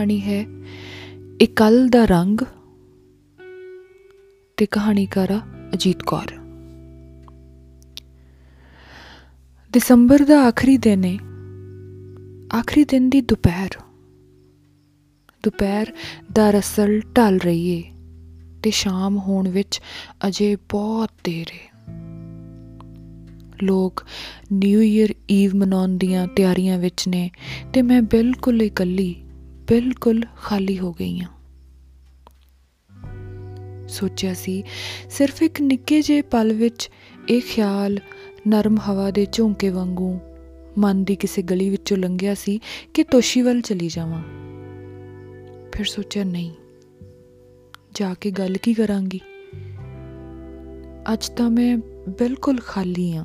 ਕਹਾਣੀ ਹੈ ਇਕਲ ਦਾ ਰੰਗ ਤੇ ਕਹਾਣੀਕਾਰਾ ਅਜੀਤ ਕੌਰ। ਦਸੰਬਰ ਦਾ ਆਖਰੀ ਦਿਨ ਹੈ ਆਖਰੀ ਦਿਨ ਦੀ ਦੁਪਹਿਰ। ਦੁਪਹਿਰ ਦਰਅਸਲ ਢਲ ਰਹੀ ਏ ਤੇ ਸ਼ਾਮ ਹੋਣ ਵਿੱਚ ਅਜੇ ਬਹੁਤ ਦੇਰ ਏ। ਲੋਕ ਨਿਊ ਈਅਰ ਈਵ ਮਨਾਉਣ ਦੀਆਂ ਤਿਆਰੀਆਂ ਵਿੱਚ ਨੇ ਤੇ ਮੈਂ ਬਿਲਕੁਲ ਇਕੱਲੀ ਬਿਲਕੁਲ ਖਾਲੀ ਹੋ ਗਈ ਹਾਂ ਸੋਚਿਆ ਸੀ, ਸਿਰਫ ਇੱਕ ਨਿੱਕੇ ਜਿਹੇ ਪਲ ਵਿੱਚ ਇਹ ਖਿਆਲ ਨਰਮ ਹਵਾ ਦੇ ਝੋਂਕੇ ਵਾਂਗੂ ਮਨ ਦੀ ਕਿਸੇ ਗਲੀ ਵਿੱਚੋਂ ਲੰਘਿਆ ਸੀ ਕਿ ਤੋਸ਼ੀ ਵੱਲ ਚਲੀ ਜਾਵਾਂ। ਫਿਰ ਸੋਚਿਆ, ਨਹੀਂ, ਜਾ ਕੇ ਗੱਲ ਕੀ ਕਰਾਂਗੀ? ਅੱਜ ਤਾਂ ਮੈਂ ਬਿਲਕੁਲ ਖਾਲੀ ਹਾਂ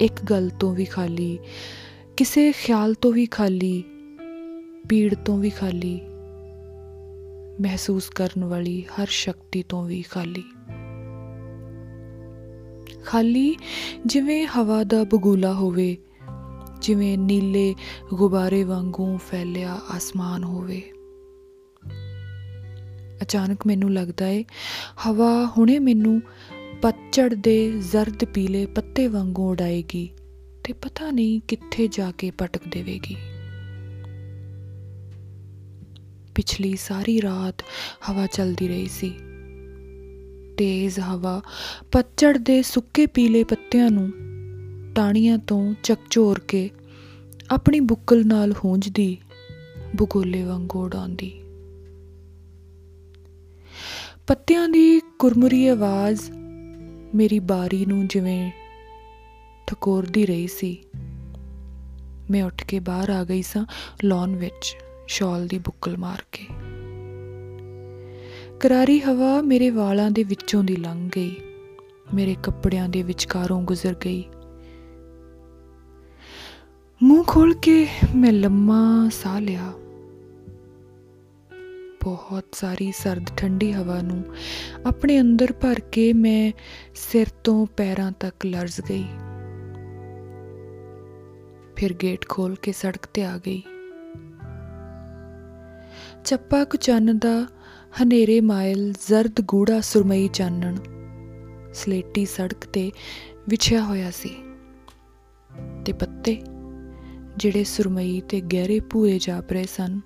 ਇੱਕ ਗੱਲ ਤੋਂ ਵੀ ਖਾਲੀ ਕਿਸੇ ਖਿਆਲ ਤੋਂ ਵੀ ਖਾਲੀ, ਪੀੜ ਤੋਂ ਵੀ ਖਾਲੀ, ਮਹਿਸੂਸ ਕਰਨ ਵਾਲੀ ਹਰ ਸ਼ਕਤੀ ਤੋਂ ਵੀ ਖਾਲੀ। ਖਾਲੀ ਜਿਵੇਂ ਹਵਾ ਦਾ ਬਗੂਲਾ ਹੋਵੇ, ਜਿਵੇਂ ਨੀਲੇ ਗੁਬਾਰੇ ਵਾਂਗੂ ਫੈਲਿਆ ਆਸਮਾਨ ਹੋਵੇ। ਅਚਾਨਕ ਮੈਨੂੰ ਲੱਗਦਾ ਏ, ਹਵਾ ਹੁਣੇ ਮੈਨੂੰ ਪਤਝੜ ਦੇ ਜ਼ਰਦ ਪੀਲੇ ਪੱਤੇ ਵਾਂਗੂ ਉਡਾਏਗੀ। ਤੇ ਪਤਾ ਨਹੀਂ ਕਿੱਥੇ ਜਾ ਕੇ ਪਟਕ ਦੇਵੇਗੀ। ਪਿਛਲੀ ਸਾਰੀ ਰਾਤ ਹਵਾ ਚੱਲਦੀ ਰਹੀ ਸੀ। ਤੇਜ਼ ਹਵਾ ਪਤਝੜ ਦੇ ਸੁੱਕੇ ਪੀਲੇ ਪੱਤਿਆਂ ਨੂੰ ਟਾਣੀਆਂ ਤੋਂ ਚੱਕਚੋਰ ਕੇ ਆਪਣੀ ਬੁੱਕਲ ਨਾਲ ਹੂੰਜਦੀ ਬੁਗੋਲੇ ਵਾਂਗੂ ਉਡਾਉਂਦੀ। ਪੱਤਿਆਂ ਦੀ ਕੁਰਮੁਰੀ ਆਵਾਜ਼ ਮੇਰੀ ਬਾਰੀ ਨੂੰ ਜਿਵੇਂ ਠਕੋਰਦੀ ਰਹੀ ਸੀ। ਮੈਂ ਉੱਠ ਕੇ ਬਾਹਰ ਆ ਗਈ ਸਾਂ ਲੌਨ ਵਿੱਚ, ਸ਼ਾਲ ਦੀ ਬੁੱਕਲ ਮਾਰ ਕੇ। ਕਰਾਰੀ ਹਵਾ ਮੇਰੇ ਵਾਲਾਂ ਦੇ ਵਿੱਚੋਂ ਦੀ ਲੰਘ ਗਈ। ਮੇਰੇ ਕੱਪੜਿਆਂ ਦੇ ਵਿਚਕਾਰੋਂ ਗੁਜ਼ਰ ਗਈ। ਮੂੰਹ ਖੋਲ ਕੇ ਮੈਂ ਲੰਮਾ ਸਾਹ ਲਿਆ। ਬਹੁਤ ਸਾਰੀ ਸਰਦ ਠੰਡੀ ਹਵਾ ਨੂੰ ਆਪਣੇ ਅੰਦਰ ਭਰ ਕੇ ਮੈਂ ਸਿਰ ਤੋਂ ਪੈਰਾਂ ਤੱਕ ਲਰਜ਼ ਗਈ। ਫਿਰ ਗੇਟ ਖੋਲ ਕੇ ਸੜਕ ਤੇ ਆ ਗਈ। ਚੱਪਾ ਕੁਚੰਨ ਦਾ ਹਨੇਰੇ ਮਾਇਲ ਜ਼ਰਦ ਗੂੜਾ ਸੁਰਮਈ ਚਾਨਣ, ਸਲੇਟੀ ਸੜਕ ਤੇ ਵਿਛਿਆ ਹੋਇਆ ਸੀ ਤੇ ਪੱਤੇ ਜਿਹੜੇ ਸੁਰਮਈ ਤੇ ਗਹਿਰੇ ਭੂਏ ਜਾਪ ਰਹੇ ਸਨ,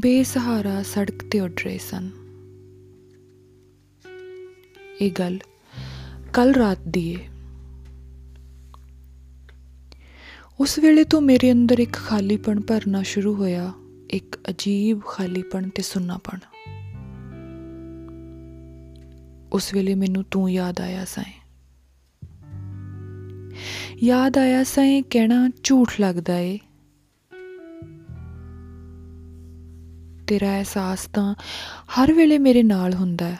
ਬੇਸਹਾਰਾ ਸੜਕ ਤੇ ਉੱਡ ਰਹੇ ਸਨ। ਇਹ ਗੱਲ ਕੱਲ ਰਾਤ ਦੀ ਏ। ਉਸ ਵੇਲੇ ਤੋਂ ਮੇਰੇ ਅੰਦਰ ਇੱਕ ਖਾਲੀਪਣ ਭਰਨਾ ਸ਼ੁਰੂ ਹੋਇਆ, ਇੱਕ ਅਜੀਬ ਖਾਲੀਪਣ ਤੇ ਸੁੰਨਾਪਣ। ਉਸ ਵੇਲੇ ਮੈਨੂੰ ਤੂੰ ਯਾਦ ਆਇਆ ਸਾਂ ਯਾਦ ਆਇਆ ਸਾਂ ਕਹਿਣਾ ਝੂਠ ਲੱਗਦਾ ਏ। ਤੇਰਾ ਅਹਿਸਾਸ ਤਾਂ ਹਰ ਵੇਲੇ ਮੇਰੇ ਨਾਲ ਹੁੰਦਾ ਹੈ।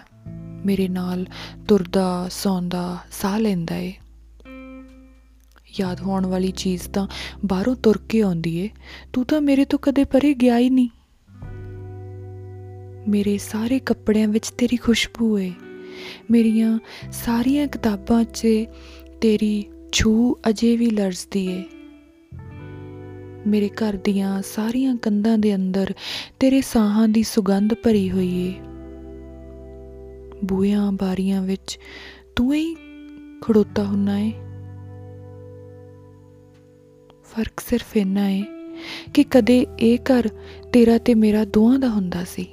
ਮੇਰੇ ਨਾਲ ਤੁਰਦਾ, ਸੌਂਦਾ, ਸਾਹ ਲੈਂਦਾ ਏ। ਯਾਦ ਹੋਣ ਵਾਲੀ ਚੀਜ਼ ਤਾਂ ਬਾਹਰੋਂ ਤੁਰ ਕੇ ਆਉਂਦੀ ਏ। ਤੂੰ ਤਾਂ ਮੇਰੇ ਤੋਂ ਕਦੇ ਪਰੇ ਗਿਆ ਹੀ ਨਹੀਂ। ਮੇਰੇ ਸਾਰੇ ਕੱਪੜਿਆਂ ਵਿੱਚ ਤੇਰੀ ਖੁਸ਼ਬੂ ਏ। ਮੇਰੀਆਂ ਸਾਰੀਆਂ ਕਿਤਾਬਾਂ 'ਚ ਤੇਰੀ ਛੂ ਅਜੇ ਵੀ ਲਰਜ਼ਦੀ ਏ। ਮੇਰੇ ਘਰ ਦੀਆਂ ਸਾਰੀਆਂ ਕੰਧਾਂ ਦੇ ਅੰਦਰ ਤੇਰੇ ਸਾਹਾਂ ਦੀ ਸੁਗੰਧ ਭਰੀ ਹੋਈ ਏ। ਬੂਹਿਆਂ ਬਾਰੀਆਂ ਵਿੱਚ ਤੂੰ ਹੀ ਖੜੋਤਾ ਹੁੰਨਾ ਏ। ਫ਼ਰਕ ਸਿਰਫ ਇੰਨਾ ਏ ਕਿ ਕਦੇ ਇਹ ਘਰ ਤੇਰਾ ਤੇ ਮੇਰਾ ਦੋਹਾਂ ਦਾ ਹੁੰਦਾ ਸੀ।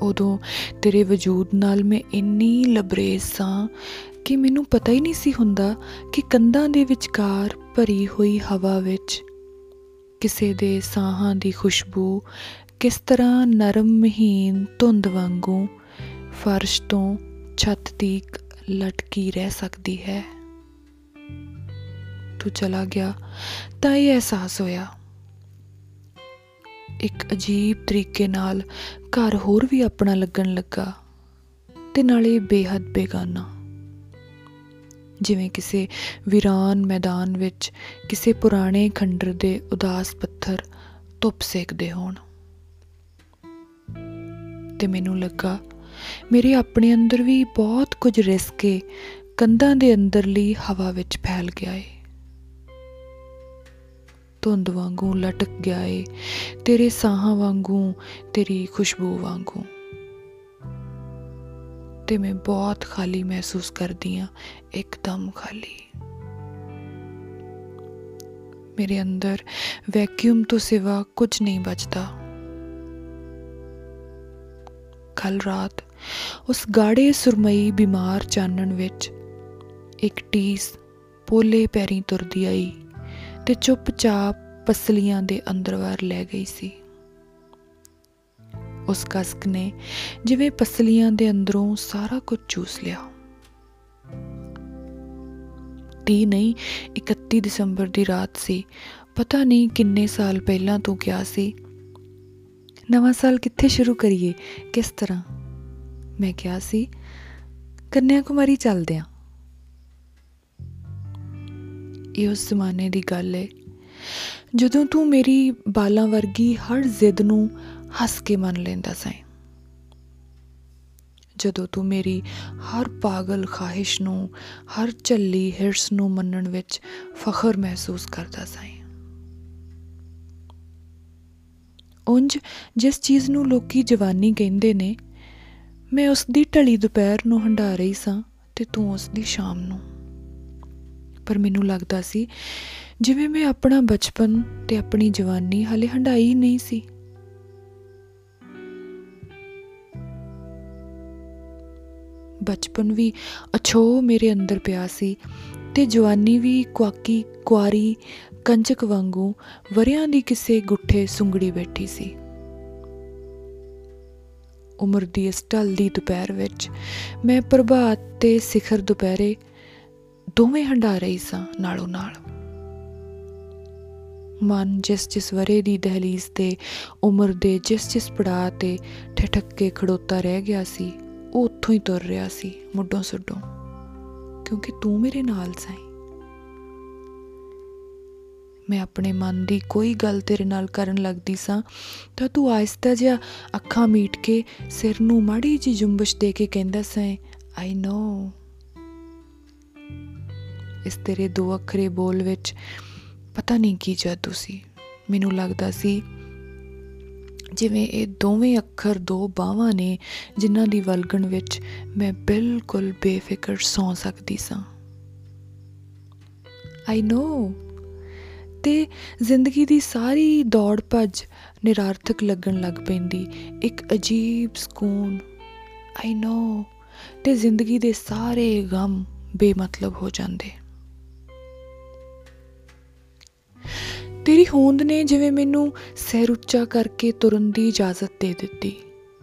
ਉਦੋਂ ਤੇਰੇ ਵਜੂਦ ਨਾਲ ਮੈਂ ਇੰਨੀ ਲਬਰੇਜ਼ ਸਾਂ ਕਿ ਮੈਨੂੰ ਪਤਾ ਹੀ ਨਹੀਂ ਸੀ ਹੁੰਦਾ ਕਿ ਕੰਧਾਂ ਦੇ ਵਿਚਕਾਰ ਭਰੀ ਹੋਈ ਹਵਾ ਵਿੱਚ ਕਿਸੇ ਦੇ ਸਾਹਾਂ ਦੀ ਖੁਸ਼ਬੂ ਕਿਸ ਤਰ੍ਹਾਂ ਨਰਮ ਮਹੀਨ ਧੁੰਦ ਵਾਂਗੂ ਫਰਸ਼ ਤੋਂ ਛੱਤ ਤੀਕ ਲਟਕੀ ਰਹਿ ਸਕਦੀ ਹੈ। ਤੂੰ ਚਲਾ ਗਿਆ, ਤਾਂ ਇਹ ਅਹਿਸਾਸ ਹੋਇਆ। ਇੱਕ ਅਜੀਬ ਤਰੀਕੇ ਨਾਲ ਘਰ ਹੋਰ ਵੀ ਆਪਣਾ ਲੱਗਣ ਲੱਗਾ ਤੇ ਨਾਲੇ ਬੇਹੱਦ ਬੇਗਾਨਾ। ਜਿਵੇਂ ਕਿਸੇ ਵਿਰਾਨ ਮੈਦਾਨ ਵਿੱਚ ਕਿਸੇ ਪੁਰਾਣੇ ਖੰਡਰ ਦੇ ਉਦਾਸ ਪੱਥਰ ਧੁੱਪ ਸੇਕਦੇ ਹੋਣ। ਤੇ ਮੈਨੂੰ ਲੱਗਾ, ਮੇਰੇ ਆਪਣੇ ਅੰਦਰ ਵੀ ਬਹੁਤ ਕੁਝ ਰਿਸ ਕੇ ਕੰਧਾਂ ਦੇ ਅੰਦਰਲੀ ਹਵਾ ਵਿੱਚ ਫੈਲ ਗਿਆ ਏ। ਧੁੰਦ ਵਾਂਗੂ ਲਟਕ ਗਿਆ ਏ, ਤੇਰੇ ਸਾਹਾਂ ਵਾਂਗੂ, ਤੇਰੀ ਖੁਸ਼ਬੂ ਵਾਂਗੂ। ਤੇ ਮੈਂ ਬਹੁਤ ਖਾਲੀ ਮਹਿਸੂਸ ਕਰਦੀ ਆ, ਇੱਕਦਮ ਖਾਲੀ। ਮੇਰੇ ਅੰਦਰ ਵੈਕਿਊਮ ਤੋਂ ਸਿਵਾ ਕੁਝ ਨਹੀਂ ਬਚਦਾ। ਕੱਲ ਰਾਤ ਉਸ ਗਾੜੇ ਸੁਰਮਈ ਬਿਮਾਰ ਚਾਨਣ ਵਿੱਚ ਇੱਕ ਟੀਸ ਪੋਲੇ ਪੈਰੀ ਤੁਰਦੀ ਆਈ। ਤੇ ਚੁੱਪਚਾਪ ਪਸਲੀਆਂ ਦੇ ਅੰਦਰਵਾਰ ਲੈ ਗਈ ਸੀ। ਉਸ ਕਸਕ ਨੇ ਜਿਵੇਂ ਪਸਲੀਆਂ ਦੇ ਅੰਦਰੋਂ ਸਾਰਾ ਕੁਝ ਚੂਸ ਲਿਆ। ਤੀ ਨਹੀਂ 31 ਦਸੰਬਰ ਦੀ ਰਾਤ ਸੀ। ਪਤਾ ਨਹੀਂ ਕਿੰਨੇ ਸਾਲ ਪਹਿਲਾਂ ਤੋਂ ਕਿਹਾ ਸੀ। ਨਵਾਂ ਸਾਲ ਕਿੱਥੇ ਸ਼ੁਰੂ ਕਰੀਏ, ਕਿਸ ਤਰ੍ਹਾਂ? ਮੈਂ ਕਿਹਾ ਸੀ ਕੰਨਿਆ ਕੁਮਾਰੀ ਚੱਲਦੇ ਆਂ। ਇਹ ਉਸ ਜ਼ਮਾਨੇ ਦੀ ਗੱਲ ਹੈ ਜਦੋਂ ਤੂੰ ਮੇਰੀ ਬਾਲਾਂ ਵਰਗੀ ਹਰ ਜ਼ਿੱਦ ਨੂੰ ਹੱਸ ਕੇ ਮੰਨ ਲੈਂਦਾ ਸੈਂ। ਜਦੋਂ ਤੂੰ ਮੇਰੀ ਹਰ ਪਾਗਲ ਖਾਹਿਸ਼ ਨੂੰ, ਹਰ ਚੱਲੀ ਹਿਰਸ ਨੂੰ ਮੰਨਣ ਵਿੱਚ ਫਖਰ ਮਹਿਸੂਸ ਕਰਦਾ ਸੈਂ। ਉੰਜ ਜਿਸ ਚੀਜ਼ ਨੂੰ ਲੋਕੀ ਜਵਾਨੀ ਕਹਿੰਦੇ ਨੇ, ਮੈਂ ਉਸ ਦੀ ਢਲੀ ਦੁਪਹਿਰ ਨੂੰ ਹੰਡਾ ਰਹੀ ਸਾਂ ਤੇ ਤੂੰ ਉਸ ਦੀ ਸ਼ਾਮ ਨੂੰ। ਪਰ ਮੈਨੂੰ ਲੱਗਦਾ ਸੀ, ਜਿਵੇਂ ਮੈਂ ਆਪਣਾ ਬਚਪਨ ਤੇ ਆਪਣੀ ਜਵਾਨੀ ਹਲੇ ਹੰਡਾਈ ਨਹੀਂ ਸੀ। ਬਚਪਨ ਵੀ ਅਛੋ ਮੇਰੇ ਅੰਦਰ ਪਿਆ ਸੀ ਤੇ ਜਵਾਨੀ ਵੀ ਕੁਆਕੀ, ਕੁਆਰੀ, ਕੰਚਕ ਵਾਂਗੂ ਵਰਿਆਂ ਦੀ ਕਿਸੇ ਗੁੱਠੇ ਸੁੰਗੜੀ ਬੈਠੀ ਸੀ। ਉਮਰ ਦੀ ਇਸ ਢਲਦੀ ਦੁਪਹਿਰ ਵਿੱਚ ਮੈਂ ਪ੍ਰਭਾਤ ਤੇ ਸਿਖਰ ਦੁਪਹਿਰੇ ਦੋਵੇਂ ਹੰਡਾ ਰਹੀ ਸਾਂ ਨਾਲੋਂ ਨਾਲ। ਮਨ ਜਿਸ ਜਿਸ ਵਰੇ ਦੀ ਦਹਲੀਜ਼ ਤੇ, ਉਮਰ ਦੇ ਜਿਸ ਜਿਸ ਪੜਾਅ ਤੇ ਠਠਕ ਕੇ ਖੜੋਤਾ ਰਹਿ ਗਿਆ ਸੀ, ਉਹ ਉੱਥੋਂ ਹੀ ਤੁਰ ਰਿਹਾ ਸੀ ਮੁੱਢੋਂ ਸੁੱਡੋਂ ਕਿਉਂਕਿ ਤੂੰ ਮੇਰੇ ਨਾਲ ਸਾਂ ਮੈਂ ਆਪਣੇ ਮਨ ਦੀ ਕੋਈ ਗੱਲ ਤੇਰੇ ਨਾਲ ਕਰਨ ਲੱਗਦੀ ਸਾਂ, ਤਾਂ ਤੂੰ ਆਇਸਤਾ ਜਿਹਾ ਅੱਖਾਂ ਮੀਟ ਕੇ ਸਿਰ ਨੂੰ ਮਾੜੀ ਜੀ ਜੁੰਬਸ਼ ਦੇ ਕੇ ਕਹਿੰਦਾ ਸਾਂ ਆਈ ਨੋ ਇਸ ਤੇਰੇ ਦੋ ਅੱਖਰੇ ਬੋਲ ਵਿੱਚ। ਪਤਾ ਨਹੀਂ ਕੀ ਜਾਦੂ ਸੀ। ਮੈਨੂੰ ਲੱਗਦਾ ਸੀ ਜਿਵੇਂ ਇਹ ਦੋਵੇਂ ਅੱਖਰ ਦੋ ਬਾਹਾਂ ਨੇ ਜਿਨ੍ਹਾਂ ਦੀ ਵਲਗਣ ਵਿੱਚ ਮੈਂ ਬਿਲਕੁਲ ਬੇਫਿਕਰ ਸੌ ਸਕਦੀ ਸਾਂ। ਆਈ ਨੋ ਤੇ ਜ਼ਿੰਦਗੀ ਦੀ ਸਾਰੀ ਦੌੜ ਭੱਜ ਨਿਰਾਰਥਕ ਲੱਗਣ ਲੱਗ ਪੈਂਦੀ। ਇੱਕ ਅਜੀਬ ਸਕੂਨ। ਆਈ ਨੋ ਤੇ ਜ਼ਿੰਦਗੀ ਦੇ ਸਾਰੇ ਗਮ ਬੇਮਤਲਬ ਹੋ ਜਾਂਦੇ। ਤੇਰੀ ਹੋਂਦ ਨੇ ਜਿਵੇਂ ਮੈਨੂੰ ਸਿਰ ਉੱਚਾ ਕਰਕੇ ਤੁਰਨ ਦੀ ਇਜਾਜ਼ਤ ਦੇ ਦਿੱਤੀ।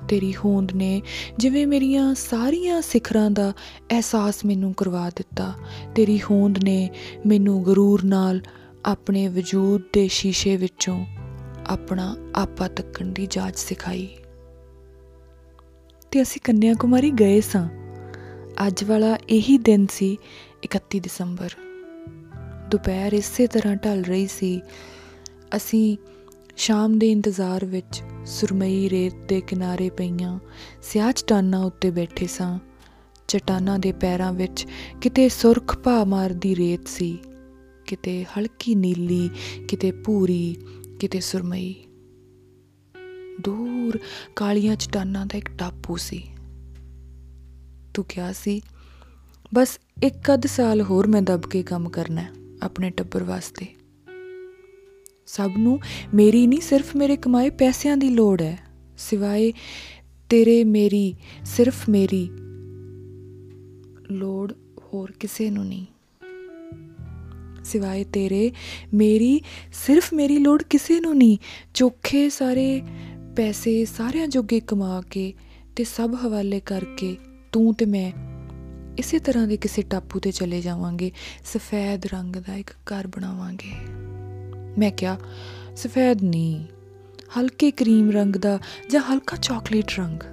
ਤੇਰੀ ਹੋਂਦ ਨੇ ਜਿਵੇਂ ਮੇਰੀਆਂ ਸਾਰੀਆਂ ਸਿਖਰਾਂ ਦਾ ਅਹਿਸਾਸ ਮੈਨੂੰ ਕਰਵਾ ਦਿੱਤਾ। ਤੇਰੀ ਹੋਂਦ ਨੇ ਮੈਨੂੰ ਗਰੂਰ ਨਾਲ ਆਪਣੇ ਵਜੂਦ ਦੇ ਸ਼ੀਸ਼ੇ ਵਿੱਚੋਂ ਆਪਣਾ ਆਪਾ ਤੱਕਣ ਦੀ ਜਾਂਚ ਸਿਖਾਈ। ਤੇ ਅਸੀਂ ਕੰਨਿਆ ਕੁਮਾਰੀ ਗਏ ਸਾਂ। ਅੱਜ ਵਾਲਾ ਇਹੀ ਦਿਨ ਸੀ 31 ਦਸੰਬਰ। ਦੁਪਹਿਰ ਇਸੇ ਤਰ੍ਹਾਂ ਢਲ ਰਹੀ ਸੀ। ਅਸੀਂ ਸ਼ਾਮ ਦੇ ਇੰਤਜ਼ਾਰ ਵਿੱਚ ਸੁਰਮਈ ਰੇਤ ਦੇ ਕਿਨਾਰੇ ਪਈਆਂ ਸਿਆਹ ਚਟਾਨਾਂ ਉੱਤੇ ਬੈਠੇ ਸਾਂ। ਚਟਾਨਾਂ ਦੇ ਪੈਰਾਂ ਵਿੱਚ ਕਿਤੇ ਸੁਰਖ ਭਾ ਮਾਰਦੀ ਰੇਤ ਸੀ, ਕਿਤੇ ਹਲਕੀ ਨੀਲੀ, ਕਿਤੇ ਭੂਰੀ, ਕਿਤੇ ਸੁਰਮਈ। ਦੂਰ ਕਾਲੀਆਂ ਚਟਾਨਾਂ ਦਾ ਇੱਕ ਟਾਪੂ ਸੀ। ਤੂੰ ਕਿਹਾ ਸੀ, ਬਸ ਇੱਕ ਅੱਧ ਸਾਲ ਹੋਰ ਮੈਂ ਦਬ ਕੇ ਕੰਮ ਕਰਨਾ ਹੈ। ਆਪਣੇ ਟੱਬਰ ਵਾਸਤੇ। ਸਭ ਨੂੰ ਮੇਰੀ ਨਹੀਂ, ਸਿਰਫ ਮੇਰੇ ਕਮਾਏ ਪੈਸਿਆਂ ਦੀ ਲੋੜ ਹੈ। ਸਿਵਾਏ ਤੇਰੇ ਮੇਰੀ, ਸਿਰਫ ਮੇਰੀ ਲੋੜ ਹੋਰ ਕਿਸੇ ਨੂੰ ਨਹੀਂ। ਸਿਵਾਏ ਤੇਰੇ ਮੇਰੀ, ਸਿਰਫ ਮੇਰੀ ਲੋੜ ਕਿਸੇ ਨੂੰ ਨਹੀਂ। ਚੋਖੇ ਸਾਰੇ ਪੈਸੇ ਸਾਰਿਆਂ ਜੋਗੇ ਕਮਾ ਕੇ ਤੇ ਸਭ ਹਵਾਲੇ ਕਰਕੇ ਤੂੰ ਤੇ ਮੈਂ ਇਸੇ ਤਰ੍ਹਾਂ ਦੇ ਕਿਸੇ ਟਾਪੂ ਤੇ ਚਲੇ ਜਾਵਾਂਗੇ, ਸਫੈਦ ਰੰਗ ਦਾ ਇੱਕ ਘਰ ਬਣਾਵਾਂਗੇ। ਮੈਂ ਕਿਹਾ, ਸਫੈਦ ਨਹੀਂ, ਹਲਕੇ ਕਰੀਮ ਰੰਗ ਦਾ ਜਾਂ ਹਲਕਾ ਚਾਕਲੇਟ ਰੰਗ।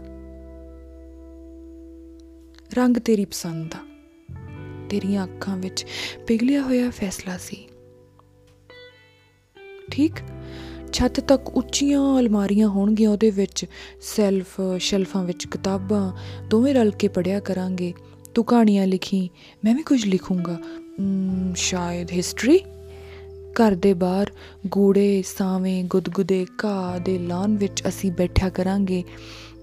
ਰੰਗ ਤੇਰੀ ਪਸੰਦ ਦਾ ਤੇਰੀਆਂ ਅੱਖਾਂ ਵਿੱਚ ਪਿਘਲਿਆ ਹੋਇਆ ਫੈਸਲਾ ਸੀ। ਠੀਕ, ਛੱਤ ਤੱਕ ਉੱਚੀਆਂ ਅਲਮਾਰੀਆਂ ਹੋਣਗੀਆਂ, ਉਹਦੇ ਵਿੱਚ ਸੈਲਫ ਸ਼ੈਲਫਾਂ ਵਿੱਚ ਕਿਤਾਬਾਂ, ਦੋਵੇਂ ਰਲ ਕੇ ਪੜਿਆ ਕਰਾਂਗੇ। ਤੂੰ ਕਹਾਣੀਆਂ ਲਿਖੀ, ਮੈਂ ਵੀ ਕੁਝ ਲਿਖੂੰਗਾ। ਸ਼ਾਇਦ ਹਿਸਟਰੀ ਘਰ ਦੇ ਬਾਹਰ, ਗੂੜੇ ਸਾਵੇਂ ਗੁਦਗੁਦੇ ਘਾਹ ਦੇ ਲਾਨ ਵਿੱਚ ਅਸੀਂ ਬੈਠਿਆ ਕਰਾਂਗੇ।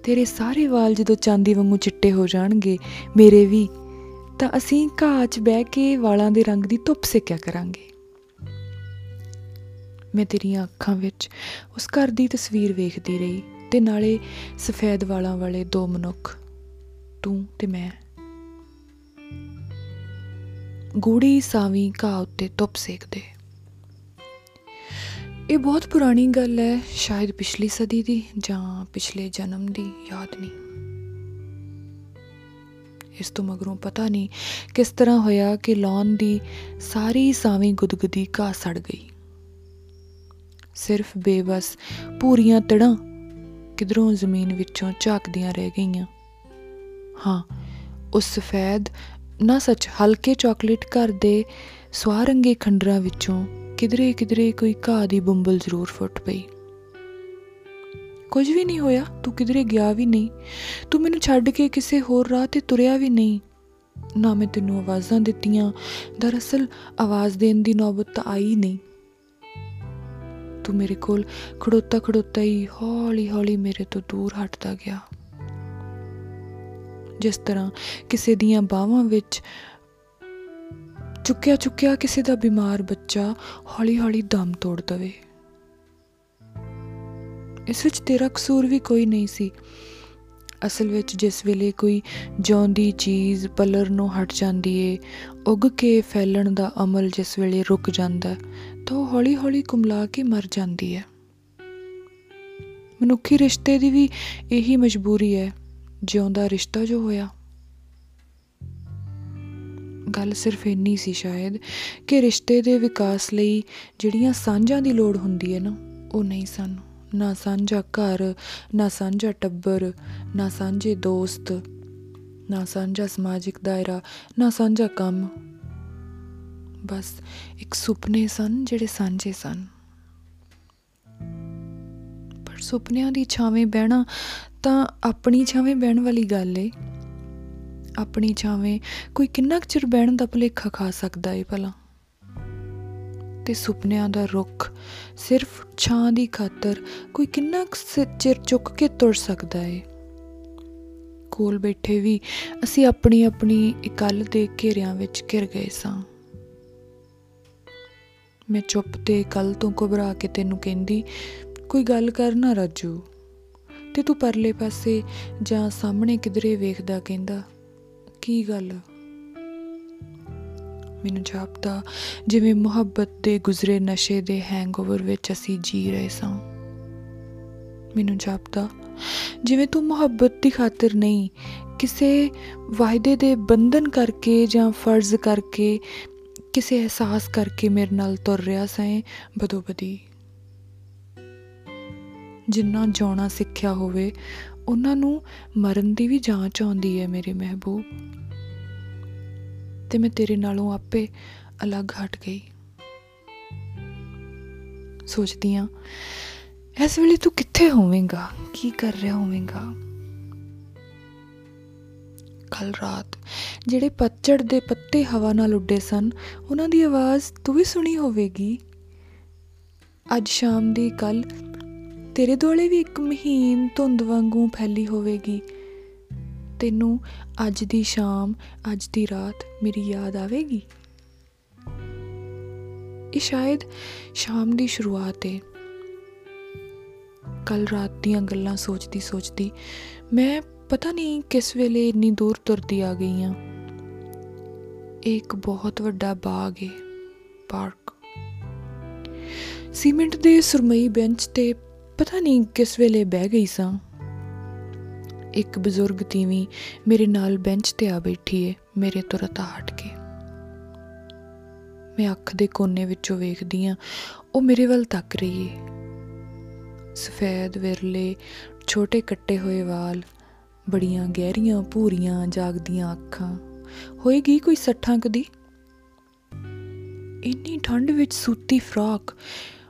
ਤੇਰੇ ਸਾਰੇ ਵਾਲ ਜਦੋਂ ਚਾਂਦੀ ਵਾਂਗੂ ਚਿੱਟੇ ਹੋ ਜਾਣਗੇ, ਮੇਰੇ ਵੀ, ਤਾਂ ਅਸੀਂ ਘਾਹ 'ਚ ਬਹਿ ਕੇ ਵਾਲਾਂ ਦੇ ਰੰਗ ਦੀ ਧੁੱਪ ਸੇਕਿਆ ਕਰਾਂਗੇ। ਮੈਂ ਤੇਰੀਆਂ ਅੱਖਾਂ ਵਿੱਚ ਉਸ ਘਰ ਦੀ ਤਸਵੀਰ ਵੇਖਦੀ ਰਹੀ, ਤੇ ਨਾਲੇ ਸਫੈਦ ਵਾਲਾਂ ਵਾਲੇ ਦੋ ਮਨੁੱਖ, ਤੂੰ ਤੇ ਮੈਂ। ਗੂੜੀ ਸਾਵੀਂ ਘਾਹ ਉੱਤੇ ਧੁੱਪ ਸੇਕਦੇ। ਇਹ ਬਹੁਤ ਪੁਰਾਣੀ ਗੱਲ ਹੈ, ਸ਼ਾਇਦ ਪਿਛਲੀ ਸਦੀ ਦੀ ਜਾਂ ਪਿਛਲੇ ਜਨਮ ਦੀ, ਯਾਦ ਨਹੀਂ। ਇਸ ਤੋਂ ਮਗਰੋਂ ਪਤਾ ਨਹੀਂ ਕਿਸ ਤਰ੍ਹਾਂ ਹੋਇਆ ਕਿ ਲੌਨ ਦੀ ਸਾਰੀ ਸਾਵੀਂ ਗੁਦਗੁਦੀ ਘਾਹ ਸੜ ਗਈ। ਸਿਰਫ ਬੇਬਸ ਪੂਰੀਆਂ ਤੜਾਂ ਕਿਧਰੋਂ ਜ਼ਮੀਨ ਵਿੱਚੋਂ ਝਾਕਦੀਆਂ ਰਹਿ ਗਈਆਂ। ਹਾਂ, ਉਸ ਸਫੈਦ ਨਾ ਸੱਚ ਹਲਕੇ ਚਾਕਲੇਟ ਘਰ ਦੇ ਸਵਾਰੰਗੇ ਖੰਡਰਾਂ ਵਿੱਚੋਂ ਕਿਧਰੇ ਕਿਧਰੇ ਕੋਈ ਘਾਹ ਦੀ ਬੰਬਲ ਜ਼ਰੂਰ ਫੁੱਟ ਪਈ। ਕੁਝ ਵੀ ਨਹੀਂ ਹੋਇਆ, ਤੂੰ ਕਿਧਰੇ ਗਿਆ ਵੀ ਨਹੀਂ। ਤੂੰ ਮੈਨੂੰ ਛੱਡ ਕੇ ਕਿਸੇ ਹੋਰ ਰਾਹ ਤੇ ਤੁਰਿਆ ਵੀ ਨਹੀਂ। ਨਾ ਮੈਂ ਤੈਨੂੰ ਆਵਾਜ਼ਾਂ ਦਿੱਤੀਆਂ, ਦਰਅਸਲ ਆਵਾਜ਼ ਦੇਣ ਦੀ ਨੌਬਤ ਤਾਂ ਆਈ ਨਹੀਂ। ਤੂੰ ਮੇਰੇ ਕੋਲ ਖੜੋਤਾ ਖੜੋਤਾ ਹੀ ਹੌਲੀ ਹੌਲੀ ਮੇਰੇ ਤੋਂ ਦੂਰ ਹਟਦਾ ਗਿਆ। ਜਿਸ ਤਰ੍ਹਾਂ ਕਿਸੇ ਦੀਆਂ ਬਾਹਾਂ ਵਿੱਚ ਚੁੱਕਿਆ ਚੁੱਕਿਆ ਕਿਸੇ ਦਾ ਬਿਮਾਰ ਬੱਚਾ ਹੌਲੀ ਹੌਲੀ ਦਮ ਤੋੜ ਦਵੇ। ਇਸ ਵਿੱਚ ਤੇਰਾ ਕਸੂਰ ਵੀ ਕੋਈ ਨਹੀਂ ਸੀ। ਅਸਲ ਵਿੱਚ ਜਿਸ ਵੇਲੇ ਕੋਈ ਜਿਉਂਦੀ ਚੀਜ਼ ਪਲਰ ਨੂੰ ਹਟ ਜਾਂਦੀ ਏ, ਉੱਗ ਕੇ ਫੈਲਣ ਦਾ ਅਮਲ ਜਿਸ ਵੇਲੇ ਰੁਕ ਜਾਂਦਾ, ਤਾਂ ਉਹ ਹੌਲੀ-ਹੌਲੀ ਕੁਮਲਾ ਕੇ ਮਰ ਜਾਂਦੀ ਹੈ ਮਨੁੱਖੀ ਰਿਸ਼ਤੇ ਦੀ ਵੀ ਇਹੀ ਮਜਬੂਰੀ ਹੈ ਜਿਉਂਦਾ ਰਿਸ਼ਤਾ ਜੋ ਹੋਇਆ। ਗੱਲ ਸਿਰਫ ਇੰਨੀ ਸੀ ਸ਼ਾਇਦ ਕਿ ਰਿਸ਼ਤੇ ਦੇ ਵਿਕਾਸ ਲਈ ਜਿਹੜੀਆਂ ਸਾਂਝਾਂ ਦੀ ਲੋੜ ਹੁੰਦੀ ਹੈ ਨਾ, ਉਹ ਨਹੀਂ ਸਨ। ਨਾ ਸਾਂਝਾ ਘਰ, ਨਾ ਸਾਂਝਾ ਟੱਬਰ, ਨਾ ਸਾਂਝੇ ਦੋਸਤ, ਨਾ ਸਾਂਝਾ ਸਮਾਜਿਕ ਦਾਇਰਾ, ਨਾ ਸਾਂਝਾ ਕੰਮ। ਬਸ ਇੱਕ ਸੁਪਨੇ ਸਨ ਜਿਹੜੇ ਸਾਂਝੇ ਸਨ। ਪਰ ਸੁਪਨਿਆਂ ਦੀ ਛਾਵੇਂ ਬਹਿਣਾ ਤਾਂ ਆਪਣੀ ਛਾਵੇਂ ਬਹਿਣ ਵਾਲੀ ਗੱਲ ਏ। ਆਪਣੀ ਛਾਵੇਂ ਕੋਈ ਕਿੰਨਾ ਕੁ ਚਿਰ ਬਹਿਣ ਦਾ ਭੁਲੇਖਾ ਖਾ ਸਕਦਾ ਏ ਭਲਾ। ਤੇ ਸੁਪਨਿਆਂ ਦਾ ਰੁੱਖ ਸਿਰਫ ਛਾਂ ਦੀ ਖਾਤਰ ਕੋਈ ਕਿੰਨਾ ਕੁ ਚਿਰ ਚੁੱਕ ਕੇ ਤੁਰ ਸਕਦਾ ਏ। ਕੋਲ ਬੈਠੇ ਵੀ ਅਸੀਂ ਆਪਣੀ ਆਪਣੀ ਇਕੱਲ ਦੇ ਘੇਰਿਆਂ ਵਿੱਚ ਘਿਰ ਗਏ ਸਾਂ। ਮੈਂ ਚੁੱਪ ਤੇ ਕੱਲ ਤੋਂ ਘਬਰਾ ਕੇ ਤੈਨੂੰ ਕਹਿੰਦੀ ਕੋਈ ਗੱਲ ਕਰ ਨਾ ਰਾਜੂ। ਤੇ ਤੂੰ ਪਰਲੇ ਪਾਸੇ ਜਾਂ ਸਾਹਮਣੇ ਕਿਧਰੇ ਵੇਖਦਾ ਕਹਿੰਦਾ, ਕੀ ਗੱਲ? ਮੈਨੂੰ ਜਾਪਦਾ, ਜਿਵੇਂ ਮੁਹੱਬਤ ਦੇ ਗੁਜ਼ਰੇ ਨਸ਼ੇ ਦੇ ਹੈਂਗਓਵਰ ਵਿੱਚ ਅਸੀਂ ਜੀ ਰਹੇ ਸਾਂ। ਮੈਨੂੰ ਜਾਪਦਾ, ਜਿਵੇਂ ਤੂੰ ਮੁਹੱਬਤ ਦੀ ਖਾਤਰ ਨਹੀਂ, ਕਿਸੇ ਵਾਅਦੇ ਦੇ ਬੰਧਨ ਕਰਕੇ ਜਾਂ ਫਰਜ਼ ਕਰਕੇ, ਕਿਸੇ ਅਹਿਸਾਸ ਕਰਕੇ ਮੇਰੇ ਨਾਲ ਤੁਰ ਰਿਹਾ ਸੈਂ ਬਦੋਬਦੀ। ਜਿੰਨਾ ਜਾਣਾ ਸਿੱਖਿਆ ਹੋਵੇ, ਉਹਨਾਂ ਨੂੰ ਮਰਨ ਦੀ ਵੀ ਜਾਂਚ ਆਉਂਦੀ ਹੈ ਮੇਰੇ ਮਹਿਬੂਬ। ਤੇ ਮੈਂ ਤੇਰੇ ਨਾਲੋਂ ਆਪੇ ਅਲੱਗ ਹਟ ਗਈ। ਸੋਚਦੀ ਆ ਇਸ ਵੇਲੇ ਤੂੰ ਕਿੱਥੇ ਹੋਵੇਂਗਾ? ਕੀ ਕਰ ਰਿਹਾ ਹੋਵੇਂਗਾ? ਕੱਲ ਰਾਤ ਜਿਹੜੇ ਪੱਚੜ ਦੇ ਪੱਤੇ ਹਵਾ ਨਾਲ ਉੱਡੇ ਸਨ, ਉਹਨਾਂ ਦੀ ਆਵਾਜ਼ ਤੂੰ ਵੀ ਸੁਣੀ ਹੋਵੇਗੀ। ਅੱਜ ਸ਼ਾਮ ਦੀ ਕੱਲ ਤੇਰੇ ਦੁਆਲੇ ਵੀ ਇੱਕ ਮਹੀਨ ਧੁੰਦ ਵਾਂਗੂ ਫੈਲੀ ਹੋਵੇਗੀ। ਤੈਨੂੰ ਅੱਜ ਦੀ ਸ਼ਾਮ, ਅੱਜ ਦੀ ਰਾਤ ਮੇਰੀ ਯਾਦ ਆਵੇਗੀ? ਇਹ ਸ਼ਾਇਦ ਸ਼ਾਮ ਦੀ ਸ਼ੁਰੂਆਤ ਹੈ ਕੱਲ ਰਾਤ ਦੀਆਂ ਗੱਲਾਂ ਸੋਚਦੀ ਸੋਚਦੀ ਮੈਂ ਪਤਾ ਨਹੀਂ ਕਿਸ ਵੇਲੇ ਇੰਨੀ ਦੂਰ ਤੁਰਦੀ ਆ ਗਈ ਆ। ਇੱਕ ਬਹੁਤ ਵੱਡਾ ਬਾਗ ਹੈ ਪਾਰਕ। ਸੀਮੈਂਟ ਦੇ ਸੁਰਮਈ ਬੈਂਚ ਤੇ ਪਤਾ ਨਹੀਂ ਕਿਸ ਵੇਲੇ ਬਹਿ ਗਈ ਸਾਂ। ਇੱਕ ਬਜ਼ੁਰਗ ਤੀਵੀਂ ਮੇਰੇ ਨਾਲ ਬੈਂਚ ਤੇ ਆ ਬੈਠੀ ਏ, ਮੇਰੇ ਤੋਂ ਰਤਾ ਹਟ ਕੇ। ਮੈਂ ਅੱਖ ਦੇ ਕੋਨੇ ਵਿੱਚੋਂ ਵੇਖਦੀ ਆ, ਉਹ ਮੇਰੇ ਵੱਲ ਤੱਕ ਰਹੀ ਏ। ਸਫੈਦ ਵਿਰਲੇ, ਛੋਟੇ ਕੱਟੇ ਹੋਏ ਵਾਲ, ਬੜੀਆਂ ਗਹਿਰੀਆਂ ਭੂਰੀਆਂ ਜਾਗਦੀਆਂ ਅੱਖਾਂ। ਹੋਏਗੀ ਕੋਈ ਸੱਠਾਂ ਕਦੀ ਇੰਨੀ ਠੰਡ ਵਿੱਚ ਸੂਤੀ ਫਰਾਕ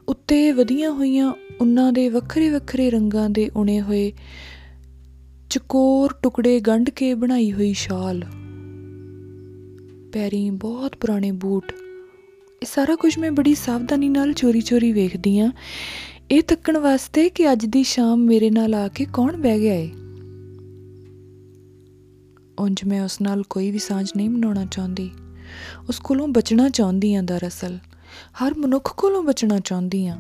ਉੱਤੇ ਵਧੀਆਂ ਹੋਈਆਂ ਉਹਨਾਂ ਦੇ ਵੱਖਰੇ ਵੱਖਰੇ ਰੰਗਾਂ ਦੇ ਉਣੇ ਹੋਏ ਚਕੋਰ ਟੁਕੜੇ ਗੰਢ ਕੇ ਬਣਾਈ ਹੋਈ ਸ਼ਾਲ। ਪੈਰੀਂ ਬਹੁਤ ਪੁਰਾਣੇ ਬੂਟ। ਇਹ ਸਾਰਾ ਕੁਝ ਮੈਂ ਬੜੀ ਸਾਵਧਾਨੀ ਨਾਲ ਚੋਰੀ-ਚੋਰੀ ਵੇਖਦੀ ਆ। ਇਹ ਤੱਕਣ ਵਾਸਤੇ ਕਿ ਅੱਜ ਦੀ ਸ਼ਾਮ ਮੇਰੇ ਨਾਲ ਆ ਕੇ ਕੌਣ ਬਹਿ ਗਿਆ ਏ? ਉਂਝ ਮੈਂ ਉਸ ਨਾਲ ਕੋਈ ਵੀ ਸਾਂਝ ਨਹੀਂ ਬਣਾਉਣਾ ਚਾਹੁੰਦੀ। ਉਸ ਕੋਲੋਂ ਬਚਣਾ ਚਾਹੁੰਦੀ ਆ ਦਰਅਸਲ। ਹਰ ਮਨੁੱਖ ਕੋਲੋਂ ਬਚਣਾ ਚਾਹੁੰਦੀ ਆ।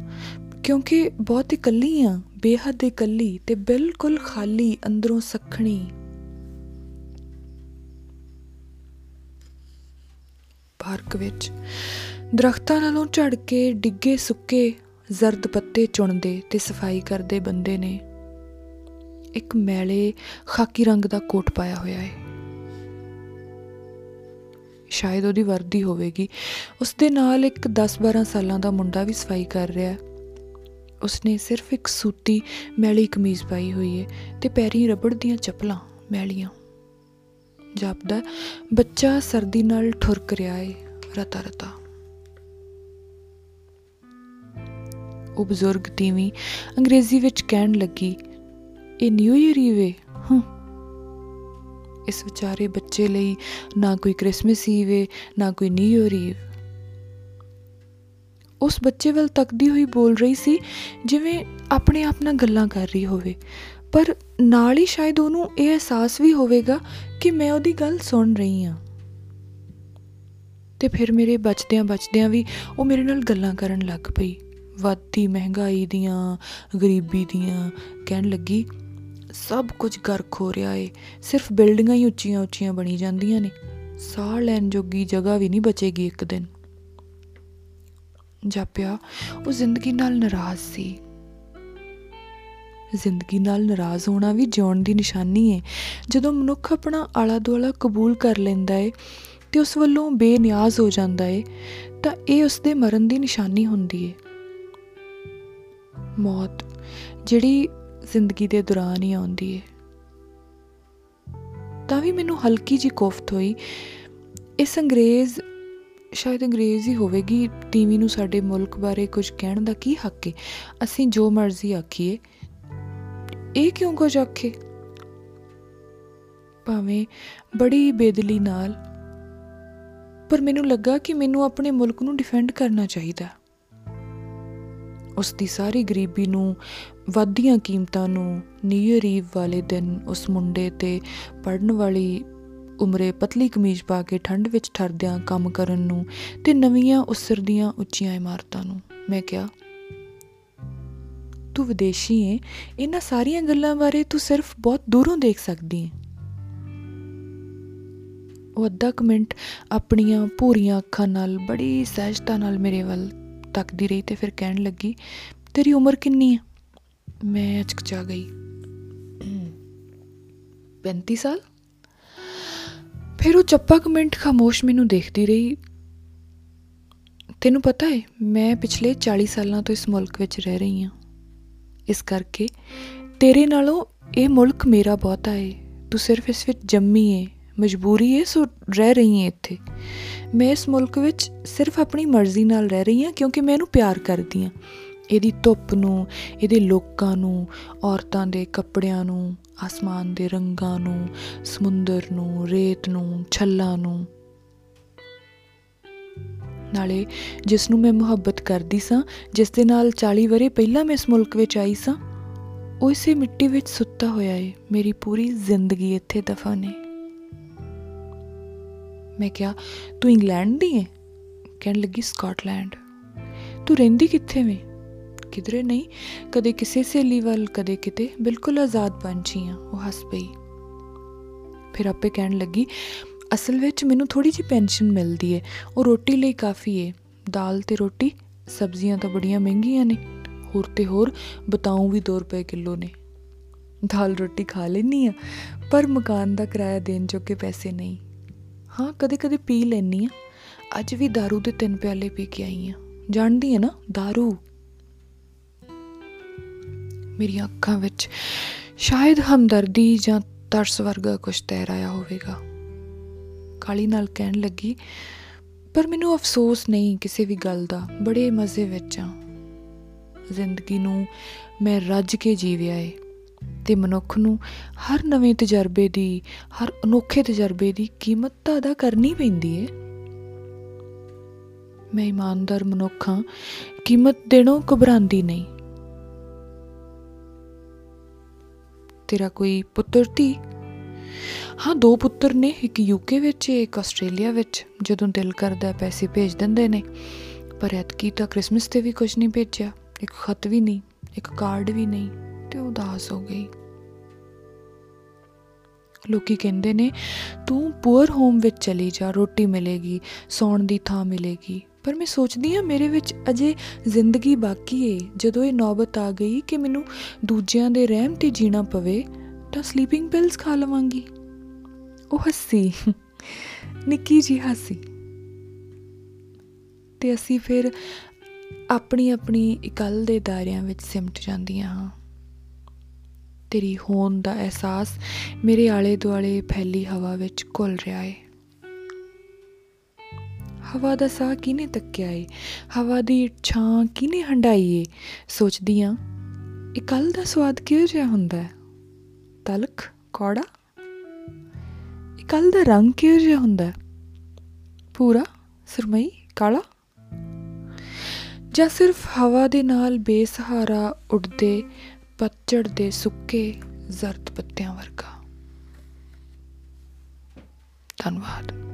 ਕਿਉਂਕਿ ਬਹੁਤ ਇਕੱਲੀ ਆ, ਬੇਹੱਦ ਇਕੱਲੀ ਤੇ ਬਿਲਕੁਲ ਖਾਲੀ ਅੰਦਰੋਂ ਸਖਣੀ। ਪਾਰਕ ਵਿੱਚ ਦਰਖਤਾਂ ਨਾਲੋਂ ਝੜ ਕੇ, ਡਿੱਗੇ, ਸੁੱਕੇ, ਜ਼ਰਦ ਪੱਤੇ ਚੁਣਦੇ ਤੇ ਸਫ਼ਾਈ ਕਰਦੇ ਬੰਦੇ ਨੇ। ਇੱਕ ਮੈਲੇ ਖਾਕੀ ਰੰਗ ਦਾ ਕੋਟ ਪਾਇਆ ਹੋਇਆ ਹੈ। ਸ਼ਾਇਦ ਉਹਦੀ ਵਰਦੀ ਹੋਵੇਗੀ। ਉਸ ਦੇ ਨਾਲ ਇੱਕ 10-12 ਸਾਲਾਂ ਦਾ ਮੁੰਡਾ ਵੀ ਸਫ਼ਾਈ ਕਰ ਰਿਹਾ ਹੈ। ਉਸਨੇ ਸਿਰਫ ਇੱਕ ਸੂਤੀ ਮੈਲੀ ਕਮੀਜ਼ ਪਾਈ ਹੋਈ ਹੈ ਤੇ ਪੈਰੀਂ ਰਬੜ ਦੀਆਂ ਚੱਪਲਾਂ ਮੈਲੀਆਂ। ਜਾਪਦਾ ਬੱਚਾ ਸਰਦੀ ਨਾਲ ਠੁਰਕ ਰਿਹਾ ਹੈ ਰਤਾ ਰਤਾ ਉਹ ਬਜ਼ੁਰਗ ਤੀਵੀਂ ਅੰਗਰੇਜ਼ੀ ਵਿੱਚ ਕਹਿਣ ਲੱਗੀ, ਇਹ ਨਿਊ ਈਅਰ ਈਵੇ ਹੂੰ। ਇਸ ਵਿਚਾਰੇ ਬੱਚੇ ਲਈ ਨਾ ਕੋਈ ਕ੍ਰਿਸਮਸ ਈਵ ਹੈ ਨਾ ਕੋਈ ਨਿਊ ਈਅਰ ਈਵ ਉਸ ਬੱਚੇ ਵੱਲ ਤੱਕਦੀ ਹੋਈ ਬੋਲ ਰਹੀ ਸੀ, ਜਿਵੇਂ ਆਪਣੇ ਆਪ ਨਾਲ ਗੱਲਾਂ ਕਰ ਰਹੀ ਹੋਵੇ। ਪਰ ਨਾਲ ਹੀ ਸ਼ਾਇਦ ਉਹਨੂੰ ਇਹ ਅਹਿਸਾਸ ਵੀ ਹੋਵੇਗਾ ਕਿ ਮੈਂ ਉਹਦੀ ਗੱਲ ਸੁਣ ਰਹੀ ਹਾਂ। ਤੇ ਫਿਰ ਮੇਰੇ ਬਚਦਿਆਂ ਬਚਦਿਆਂ ਵੀ ਉਹ ਮੇਰੇ ਨਾਲ ਗੱਲਾਂ ਕਰਨ ਲੱਗ ਪਈ। ਵੱਧਦੀ ਮਹਿੰਗਾਈ ਦੀਆਂ, ਗਰੀਬੀ ਦੀਆਂ, ਕਹਿਣ ਲੱਗੀ, ਸਭ ਕੁਝ ਗਰਕ ਹੋ ਰਿਹਾ ਏ। ਸਿਰਫ ਬਿਲਡਿੰਗਾਂ ਹੀ ਉੱਚੀਆਂ ਉੱਚੀਆਂ ਬਣੀ ਜਾਂਦੀਆਂ ਨੇ। ਸਾਹ ਲੈਣ ਜੋਗੀ ਜਗ੍ਹਾ ਵੀ ਨਹੀਂ ਬਚੇਗੀ ਇੱਕ ਦਿਨ। ਜਾਪਿਆ, ਉਹ ਜ਼ਿੰਦਗੀ ਨਾਲ ਨਾਰਾਜ਼ ਸੀ। ਜ਼ਿੰਦਗੀ ਨਾਲ ਨਾਰਾਜ਼ ਹੋਣਾ ਵੀ ਜਿਉਣ ਦੀ ਨਿਸ਼ਾਨੀ ਹੈ ਜਦੋਂ ਮਨੁੱਖ ਆਪਣਾ ਆਲਾ ਦੁਆਲਾ ਕਬੂਲ ਕਰ ਲੈਂਦਾ ਏ ਤੇ ਉਸ ਵੱਲੋਂ ਬੇਨਿਆਜ਼ ਹੋ ਜਾਂਦਾ ਏ, ਤਾਂ ਇਹ ਉਸ ਦੇ ਮਰਨ ਦੀ ਨਿਸ਼ਾਨੀ ਹੁੰਦੀ ਏ। ਮੌਤ ਜਿਹੜੀ ਜ਼ਿੰਦਗੀ ਦੇ ਦੌਰਾਨ ਹੀ ਆਉਂਦੀ ਏ। ਤਾਂ ਵੀ ਮੈਨੂੰ ਹਲਕੀ ਜੀ ਕੋਫਤ ਹੋਈ। ਇਸ ਅੰਗਰੇਜ਼ ਸ਼ਾਇਦ ਅੰਗਰੇਜ਼ ਹੀ ਹੋਵੇਗੀ ਟੀਵੀ ਨੂੰ ਸਾਡੇ ਮੁਲਕ ਬਾਰੇ ਕੁਝ ਕਹਿਣ ਦਾ ਕੀ ਹੱਕ ਹੈ ਅਸੀਂ ਜੋ ਮਰਜ਼ੀ ਆਖੀਏ। ਇਹ ਕਿਉਂ ਕੁਝ ਆਖੇ? ਭਾਵੇਂ ਬੜੀ ਬੇਦਲੀ ਨਾਲ। ਪਰ ਮੈਨੂੰ ਲੱਗਾ ਕਿ ਮੈਨੂੰ ਆਪਣੇ ਮੁਲਕ ਨੂੰ ਡਿਫੈਂਡ ਕਰਨਾ ਚਾਹੀਦਾ। ਉਸ ਦੀ ਸਾਰੀ ਗਰੀਬੀ ਨੂੰ ਵਾਧੀਆਂ ਕੀਮਤਾਂ ਨੂੰ ਨਿਊ ਈਵ ਵਾਲੇ ਦਿਨ ਉਸ ਮੁੰਡੇ ਤੇ ਪੜਨ ਵਾਲੀ ਉਮਰੇ ਪਤਲੀ ਕਮੀਜ਼ ਪਾ ਕੇ ਠੰਡ ਵਿੱਚ ਠਰਦਿਆਂ ਕੰਮ ਕਰਨ ਨੂੰ ਤੇ ਨਵੀਆਂ ਉਸਰਦੀਆਂ ਉੱਚੀਆਂ ਇਮਾਰਤਾਂ ਨੂੰ। ਮੈਂ ਕਿਹਾ ਤੂੰ ਵਿਦੇਸ਼ੀ ਹੈ ਇਹਨਾਂ ਸਾਰੀਆਂ ਗੱਲਾਂ ਬਾਰੇ ਤੂੰ ਸਿਰਫ ਬਹੁਤ ਦੂਰੋਂ ਦੇਖ ਸਕਦੀ ਹੈ ਉਹ ਅੱਧਾ ਮਿੰਟ ਆਪਣੀਆਂ ਪੂਰੀਆਂ ਅੱਖਾਂ ਨਾਲ ਬੜੀ ਸਹਿਜਤਾ ਨਾਲ ਮੇਰੇ ਵੱਲ ਤੱਕਦੀ ਰਹੀ ਤੇ ਫਿਰ ਕਹਿਣ ਲੱਗੀ ਤੇਰੀ ਉਮਰ ਕਿੰਨੀ ਹੈ ਮੈਂ ਅਚਕਚਾ ਗਈ। 35 ਸਾਲ? ਫਿਰ ਉਹ ਚੱਪਾ ਕੁ ਮਿੰਟ ਖਾਮੋਸ਼ ਮੈਨੂੰ ਦੇਖਦੀ ਰਹੀ। ਤੈਨੂੰ ਪਤਾ ਹੈ ਮੈਂ ਪਿਛਲੇ 40 ਸਾਲਾਂ ਤੋਂ ਇਸ ਮੁਲਕ ਵਿੱਚ ਰਹਿ ਰਹੀ ਹਾਂ। ਇਸ ਕਰਕੇ ਤੇਰੇ ਨਾਲੋਂ ਇਹ ਮੁਲਕ ਮੇਰਾ ਬਹੁਤਾ ਹੈ ਤੂੰ ਸਿਰਫ ਇਸ ਵਿੱਚ ਜੰਮੀ ਹੈ ਮਜਬੂਰੀ ਹੈ ਸੋ ਰਹਿ ਰਹੀ ਹੈ ਇੱਥੇ। ਮੈਂ ਇਸ ਮੁਲਕ ਵਿੱਚ ਸਿਰਫ ਆਪਣੀ ਮਰਜ਼ੀ ਨਾਲ ਰਹਿ ਰਹੀ ਹਾਂ ਕਿਉਂਕਿ ਮੈਂ ਇਹਨੂੰ ਪਿਆਰ ਕਰਦੀ ਹਾਂ। ਇਹਦੀ ਧੁੱਪ ਨੂੰ, ਇਹਦੇ ਲੋਕਾਂ ਨੂੰ, ਔਰਤਾਂ ਦੇ ਕੱਪੜਿਆਂ ਨੂੰ ਆਸਮਾਨ ਦੇ ਰੰਗਾਂ ਨੂੰ, ਸਮੁੰਦਰ ਨੂੰ, ਰੇਤ ਨੂੰ, ਛੱਲਾਂ ਨੂੰ। ਨਾਲੇ ਜਿਸ ਨੂੰ ਮੈਂ ਮੁਹੱਬਤ ਕਰਦੀ ਸਾਂ, ਜਿਸ ਦੇ ਨਾਲ 40 ਵਰੇ ਪਹਿਲਾਂ ਮੈਂ ਇਸ ਮੁਲਕ ਵਿੱਚ ਆਈ ਸਾਂ, ਉਹ ਇਸੇ ਮਿੱਟੀ ਵਿੱਚ ਸੁੱਤਾ ਹੋਇਆ ਏ, ਮੇਰੀ ਪੂਰੀ ਜ਼ਿੰਦਗੀ ਇੱਥੇ ਦਫਨ ਏ। ਮੈਂ ਕਿਹਾ, ਤੂੰ ਇੰਗਲੈਂਡ ਦੀ ਏ? ਕਹਿਣ ਲੱਗੀ ਸਕਾਟਲੈਂਡ। ਤੂੰ ਰਹਿੰਦੀ ਕਿੱਥੇ ਵੇਂ? ਕਿਧਰੇ ਨਹੀਂ ਕਦੇ ਕਿਸੇ ਸਹੇਲੀ ਵੱਲ ਕਦੇ ਕਿਤੇ ਬਿਲਕੁਲ ਆਜ਼ਾਦ ਪੰਛੀ ਆ ਉਹ ਹੱਸ ਪਈ ਫਿਰ ਆਪੇ ਕਹਿਣ ਲੱਗੀ ਅਸਲ ਵਿੱਚ ਮੈਨੂੰ ਥੋੜੀ ਜਿਹੀ ਪੈਨਸ਼ਨ ਮਿਲਦੀ ਏ ਉਹ ਰੋਟੀ ਲਈ ਕਾਫੀ ਏ ਦਾਲ ਤੇ ਰੋਟੀ ਸਬਜ਼ੀਆਂ ਤਾਂ ਬੜੀਆਂ ਮਹਿੰਗੀਆਂ ਨੇ ਹੋਰ ਤੇ ਹੋਰ ਬਤਾਉ ਵੀ 2 ਰੁਪਏ ਕਿਲੋ ਨੇ ਦਾਲ ਰੋਟੀ ਖਾ ਲੈਣੀ ਆ ਪਰ ਮਕਾਨ ਦਾ ਕਿਰਾਇਆ ਦੇਣ ਜੋਗੇ ਪੈਸੇ ਨਹੀਂ ਹਾਂ ਕਦੇ-ਕਦੇ ਪੀ ਲੈਣੀ ਆ ਅੱਜ ਵੀ दारू ਦੇ ਤਿੰਨ ਪਿਆਲੇ ਪੀ ਕੇ ਆਈ ਆ ਜਾਣਦੀ ਹੈ ਨਾ दारू ਮੇਰੀਆਂ ਅੱਖਾਂ ਵਿੱਚ ਸ਼ਾਇਦ ਹਮਦਰਦੀ ਜਾਂ ਤਰਸ ਵਰਗਾ ਕੁਝ ਤੈਰ ਆਇਆ ਹੋਵੇਗਾ। ਕਾਲੀ ਨਾਲ ਕਹਿਣ ਲੱਗੀ, ਪਰ ਮੈਨੂੰ ਅਫਸੋਸ ਨਹੀਂ ਕਿਸੇ ਵੀ ਗੱਲ ਦਾ, ਬੜੇ ਮਜ਼ੇ ਵਿੱਚ ਆ। ਜ਼ਿੰਦਗੀ ਨੂੰ ਮੈਂ ਰੱਜ ਕੇ ਜੀਵਿਆ ਏ ਤੇ ਮਨੁੱਖ ਨੂੰ ਹਰ ਨਵੇਂ ਤਜਰਬੇ ਦੀ, ਹਰ ਅਨੋਖੇ ਤਜਰਬੇ ਦੀ ਕੀਮਤ ਤਾਂ ਅਦਾ ਕਰਨੀ ਪੈਂਦੀ ਏ। ਮੈਂ ਇਮਾਨਦਾਰ ਮਨੁੱਖ ਹਾਂ ਕੀਮਤ ਦੇਣੋਂ ਘਬਰਾਉਂਦੀ ਨਹੀਂ। ਤੇਰਾ ਕੋਈ ਪੁੱਤਰ ਧੀ? ਹਾਂ, ਦੋ ਪੁੱਤਰ ਨੇ, ਇੱਕ ਯੂਕੇ ਵਿੱਚ, ਇੱਕ ਆਸਟ੍ਰੇਲੀਆ ਵਿੱਚ, ਜਦੋਂ ਦਿਲ ਕਰਦਾ ਪੈਸੇ ਭੇਜ ਦਿੰਦੇ ਨੇ। ਪਰ ਐਤਕੀ ਤਾਂ ਕ੍ਰਿਸਮਸ ਤੇ ਵੀ ਕੁਝ ਨਹੀਂ ਭੇਜਿਆ। ਇੱਕ ਖਤ ਵੀ ਨਹੀਂ, ਇੱਕ ਕਾਰਡ ਵੀ ਨਹੀਂ ਤੇ ਉਦਾਸ ਹੋ ਗਈ। ਲੋਕੀ ਕਹਿੰਦੇ ਨੇ, ਤੂੰ ਪੂਅਰ ਹੋਮ ਵਿੱਚ ਚਲੀ ਜਾ, ਰੋਟੀ ਮਿਲੇਗੀ, ਸੌਣ ਦੀ ਥਾਂ ਮਿਲੇਗੀ। ਪਰ ਮੈਂ ਸੋਚਦੀ ਹਾਂ ਮੇਰੇ ਵਿੱਚ ਅਜੇ ਜ਼ਿੰਦਗੀ ਬਾਕੀ ਏ। ਜਦੋਂ ਇਹ ਨੌਬਤ ਆ ਗਈ ਕਿ ਮੈਨੂੰ ਦੂਜਿਆਂ ਦੇ ਰਹਿਮ ਤੇ ਜੀਣਾ ਪਵੇ, ਤਾਂ ਸਲੀਪਿੰਗ ਪਿਲਸ ਖਾ ਲਵਾਂਗੀ। ਉਹ ਹੱਸੀ। ਨਿੱਕੀ ਜੀ ਹੱਸੀ। ਤੇ ਅਸੀਂ ਫਿਰ ਆਪਣੀ ਆਪਣੀ ਇਕੱਲ ਦੇ ਦਾਇਰਿਆਂ ਵਿੱਚ ਸਿਮਟ ਜਾਂਦੀਆਂ ਹਾਂ। ਤੇਰੀ ਹੋਣ ਦਾ ਅਹਿਸਾਸ ਮੇਰੇ ਆਲੇ ਦੁਆਲੇ ਫੈਲੀ ਹਵਾ ਵਿੱਚ ਘੁਲ ਰਿਹਾ ਏ। ਹਵਾ ਦਾ ਸਾਹ ਕਿਨੇ ਤੱਕਿਆ ਏ? ਹਵਾ ਦੀ ਛਾਂ ਕਿਨੇ ਹੰਡਾਈ ਏ? ਸੋਚਦੀ ਆ, ਇਹ ਕੱਲ ਦਾ ਸਵਾਦ ਕਿਹੋ ਜਿਹਾ ਹੁੰਦਾ ਹੈ? ਤਲਖ, ਕੌੜਾ? ਇਹ ਕੱਲ ਦਾ ਰੰਗ ਕਿਹੋ ਜਿਹਾ ਹੁੰਦਾ ਹੈ? ਪੂਰਾ ਸਰਮਈ, ਕਾਲਾ? ਜਾਂ ਸਿਰਫ ਹਵਾ ਦੇ ਨਾਲ ਬੇਸਹਾਰਾ ਉੱਡਦੇ ਪਤਝੜ ਦੇ ਸੁੱਕੇ ਜ਼ਰਦ ਪੱਤਿਆਂ ਵਰਗਾ? ਧੰਨਵਾਦ।